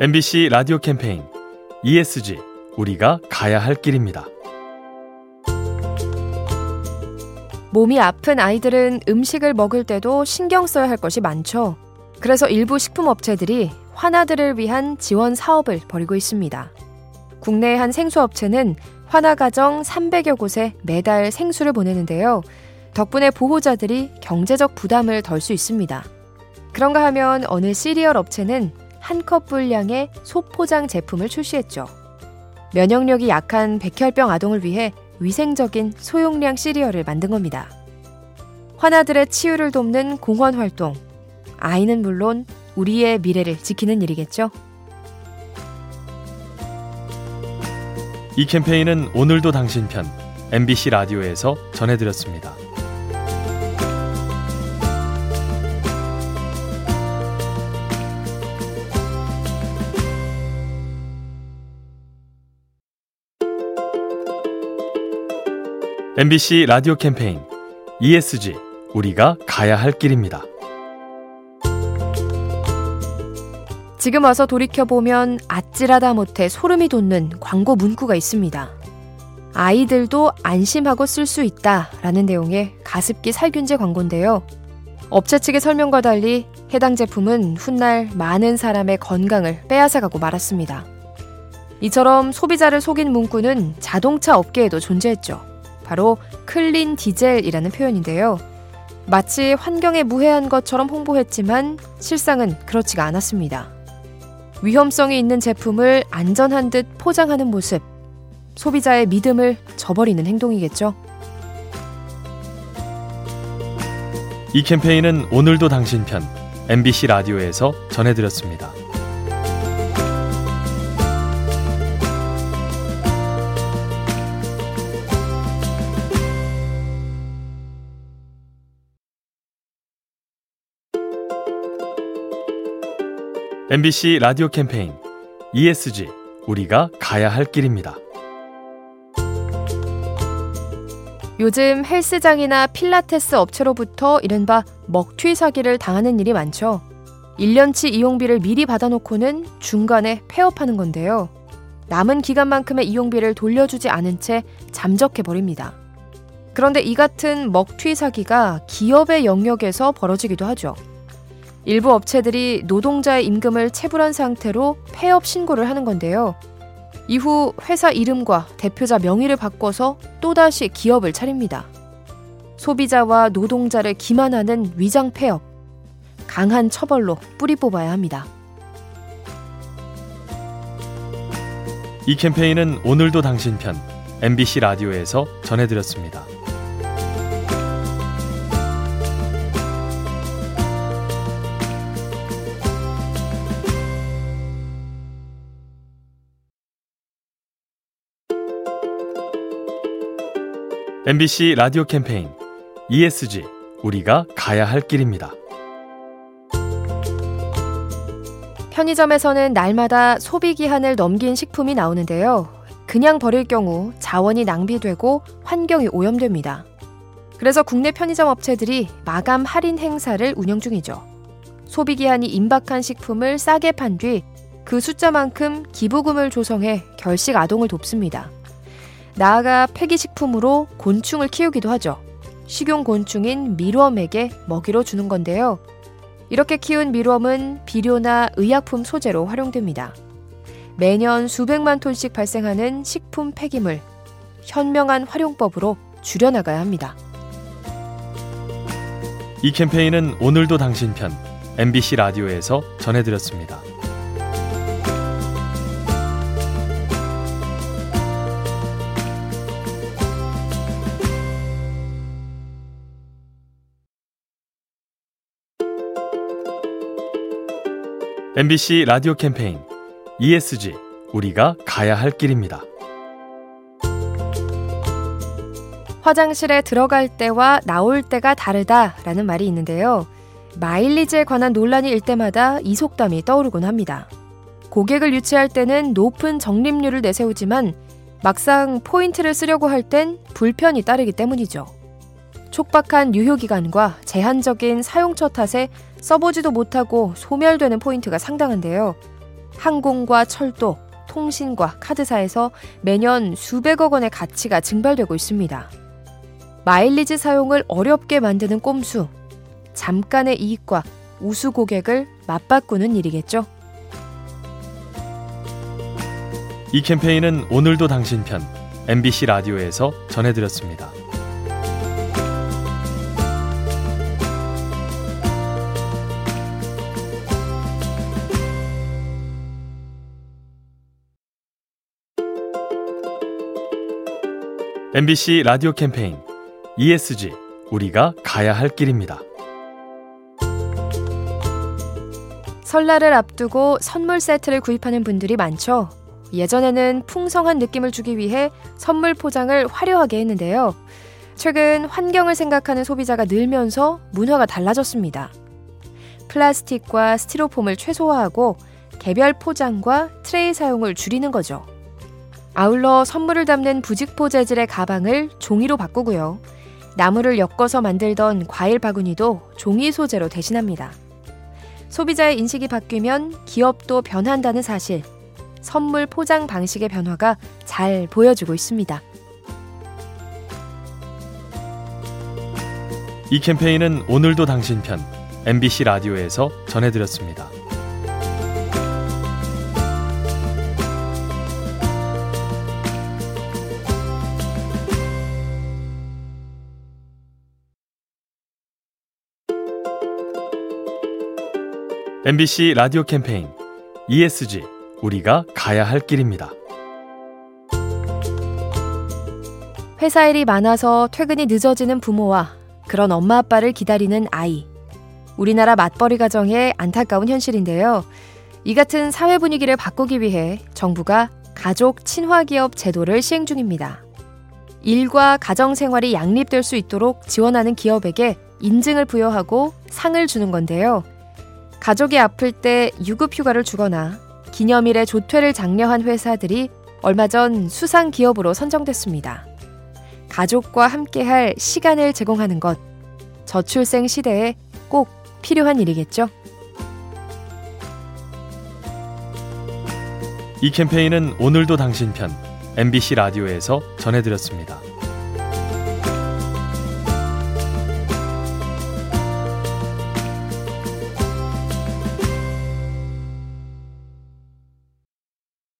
MBC 라디오 캠페인 ESG 우리가 가야 할 길입니다. 몸이 아픈 아이들은 음식을 먹을 때도 신경 써야 할 것이 많죠. 그래서 일부 식품업체들이 환아들을 위한 지원 사업을 벌이고 있습니다. 국내의 한 생수업체는 환아 가정 300여 곳에 매달 생수를 보내는데요. 덕분에 보호자들이 경제적 부담을 덜 수 있습니다. 그런가 하면 어느 시리얼 업체는 한 컵 분량의 소포장 제품을 출시했죠. 면역력이 약한 백혈병 아동을 위해 위생적인 소용량 시리얼을 만든 겁니다. 환아들의 치유를 돕는 공헌 활동. 아이는 물론 우리의 미래를 지키는 일이겠죠. 이 캠페인은 오늘도 당신 편 MBC 라디오에서 전해드렸습니다. MBC 라디오 캠페인 ESG 우리가 가야 할 길입니다. 지금 와서 돌이켜보면 아찔하다 못해 소름이 돋는 광고 문구가 있습니다. 아이들도 안심하고 쓸 수 있다 라는 내용의 가습기 살균제 광고인데요. 업체 측의 설명과 달리 해당 제품은 훗날 많은 사람의 건강을 빼앗아가고 말았습니다. 이처럼 소비자를 속인 문구는 자동차 업계에도 존재했죠. 바로 clean 디젤이라는 표현인데요. 마치 환경에 무해한 것처럼 홍보했지만 실상은 그렇지가 않았습니다. 위험성이 있는 제품을 안전한 듯 포장하는 모습. 소비자의 믿음을 저버리는 행동이겠죠. 이 캠페인은 오늘도 당신 편 MBC 라디오에서 전해드렸습니다. MBC 라디오 캠페인 ESG 우리가 가야 할 길입니다. 요즘 헬스장이나 필라테스 업체로부터 이른바 먹튀 사기를 당하는 일이 많죠. 1년치 이용비를 미리 받아놓고는 중간에 폐업하는 건데요. 남은 기간만큼의 이용비를 돌려주지 않은 채 잠적해버립니다. 그런데 이 같은 먹튀 사기가 기업의 영역에서 벌어지기도 하죠. 일부 업체들이 노동자의 임금을 체불한 상태로 폐업 신고를 하는 건데요. 이후 회사 이름과 대표자 명의를 바꿔서 또다시 기업을 차립니다. 소비자와 노동자를 기만하는 위장 폐업. 강한 처벌로 뿌리 뽑아야 합니다. 이 캠페인은 오늘도 당신 편 MBC 라디오에서 전해드렸습니다. MBC 라디오 캠페인 ESG 우리가 가야 할 길입니다. 편의점에서는 날마다 소비 기한을 넘긴 식품이 나오는데요. 그냥 버릴 경우 자원이 낭비되고 환경이 오염됩니다. 그래서 국내 편의점 업체들이 마감 할인 행사를 운영 중이죠. 소비 기한이 임박한 식품을 싸게 판 뒤 그 숫자만큼 기부금을 조성해 결식 아동을 돕습니다. 나아가 폐기식품으로 곤충을 키우기도 하죠. 식용 곤충인 밀웜에게 먹이로 주는 건데요. 이렇게 키운 밀웜은 비료나 의약품 소재로 활용됩니다. 매년 수백만 톤씩 발생하는 식품 폐기물, 현명한 활용법으로 줄여나가야 합니다. 이 캠페인은 오늘도 당신 편 MBC 라디오에서 전해드렸습니다. MBC 라디오 캠페인 ESG 우리가 가야 할 길입니다. 화장실에 들어갈 때와 나올 때가 다르다라는 말이 있는데요. 마일리지에 관한 논란이 일 때마다 이 속담이 떠오르곤 합니다. 고객을 유치할 때는 높은 적립률을 내세우지만 막상 포인트를 쓰려고 할 땐 불편이 따르기 때문이죠. 촉박한 유효기간과 제한적인 사용처 탓에 써보지도 못하고 소멸되는 포인트가 상당한데요. 항공과 철도, 통신과 카드사에서 매년 수백억 원의 가치가 증발되고 있습니다. 마일리지 사용을 어렵게 만드는 꼼수, 잠깐의 이익과 우수 고객을 맞바꾸는 일이겠죠. 이 캠페인은 오늘도 당신 편 MBC 라디오에서 전해드렸습니다. MBC 라디오 캠페인 ESG 우리가 가야 할 길입니다. 설날을 앞두고 선물 세트를 구입하는 분들이 많죠. 예전에는 풍성한 느낌을 주기 위해 선물 포장을 화려하게 했는데요. 최근 환경을 생각하는 소비자가 늘면서 문화가 달라졌습니다. 플라스틱과 스티로폼을 최소화하고 개별 포장과 트레이 사용을 줄이는 거죠. 아울러 선물을 담는 부직포 재질의 가방을 종이로 바꾸고요. 나무를 엮어서 만들던 과일 바구니도 종이 소재로 대신합니다. 소비자의 인식이 바뀌면 기업도 변한다는 사실, 선물 포장 방식의 변화가 잘 보여주고 있습니다. 이 캠페인은 오늘도 당신 편 MBC 라디오에서 전해드렸습니다. MBC 라디오 캠페인 ESG 우리가 가야 할 길입니다. 회사 일이 많아서 퇴근이 늦어지는 부모와 그런 엄마 아빠를 기다리는 아이. 우리나라 맞벌이 가정의 안타까운 현실인데요. 이 같은 사회 분위기를 바꾸기 위해 정부가 가족 친화 기업 제도를 시행 중입니다. 일과 가정 생활이 양립될 수 있도록 지원하는 기업에게 인증을 부여하고 상을 주는 건데요. 가족이 아플 때 유급 휴가를 주거나 기념일에 조퇴를 장려한 회사들이 얼마 전 수상 기업으로 선정됐습니다. 가족과 함께할 시간을 제공하는 것, 저출생 시대에 꼭 필요한 일이겠죠. 이 캠페인은 오늘도 당신 편 MBC 라디오에서 전해드렸습니다.